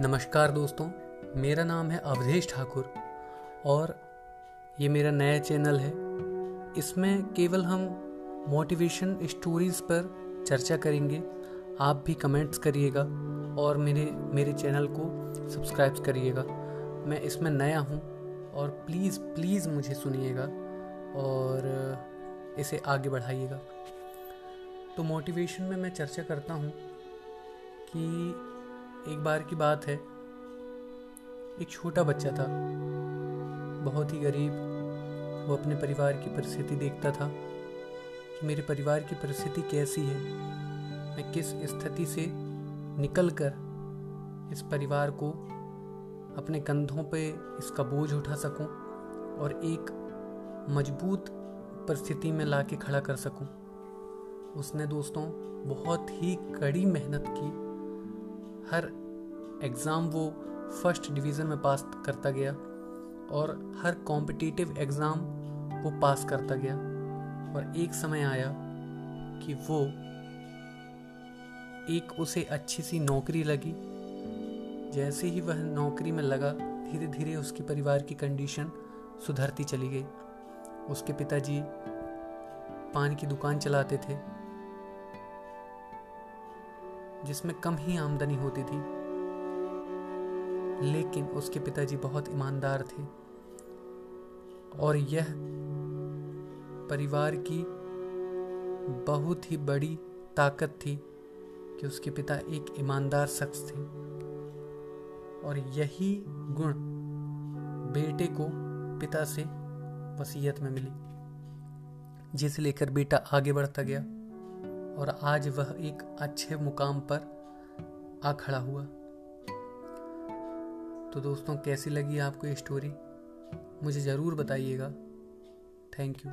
नमस्कार दोस्तों, मेरा नाम है अवधेश ठाकुर और ये मेरा नया चैनल है। इसमें केवल हम मोटिवेशन स्टोरीज़ पर चर्चा करेंगे। आप भी कमेंट्स करिएगा और मेरे मेरे चैनल को सब्सक्राइब करिएगा। मैं इसमें नया हूँ और प्लीज़ प्लीज़ मुझे सुनिएगा और इसे आगे बढ़ाइएगा। तो मोटिवेशन में मैं चर्चा करता हूँ कि एक बार की बात है। एक छोटा बच्चा था। बहुत ही गरीब। वो अपने परिवार की परिस्थिति देखता था कि मेरे परिवार की परिस्थिति कैसी है। मैं किस स्थिति से निकल कर इस परिवार को अपने कंधों पे इसका बोझ उठा सकूँ और एक मज़बूत परिस्थिति में ला के खड़ा कर सकूँ? उसने दोस्तों, बहुत ही कड़ी मेहनत की। हर एग्ज़ाम वो फ़र्स्ट डिवीज़न में पास करता गया और हर कॉम्पिटिटिव एग्ज़ाम वो पास करता गया। और एक समय आया कि वो एक उसे अच्छी सी नौकरी लगी। जैसे ही वह नौकरी में लगा धीरे धीरे उसके परिवार की कंडीशन सुधरती चली गई। उसके पिताजी पान की दुकान चलाते थे। जिसमें कम ही आमदनी होती थी। लेकिन उसके पिताजी बहुत ईमानदार थे। और यह परिवार की बहुत ही बड़ी ताकत थी कि उसके पिता एक ईमानदार शख्स थे। और यही गुण बेटे को पिता से वसीयत में मिली, जिसे लेकर बेटा आगे बढ़ता गया। और आज वह एक अच्छे मुकाम पर आ खड़ा हुआ। तो दोस्तों, कैसी लगी आपको ये स्टोरी मुझे ज़रूर बताइएगा। Thank you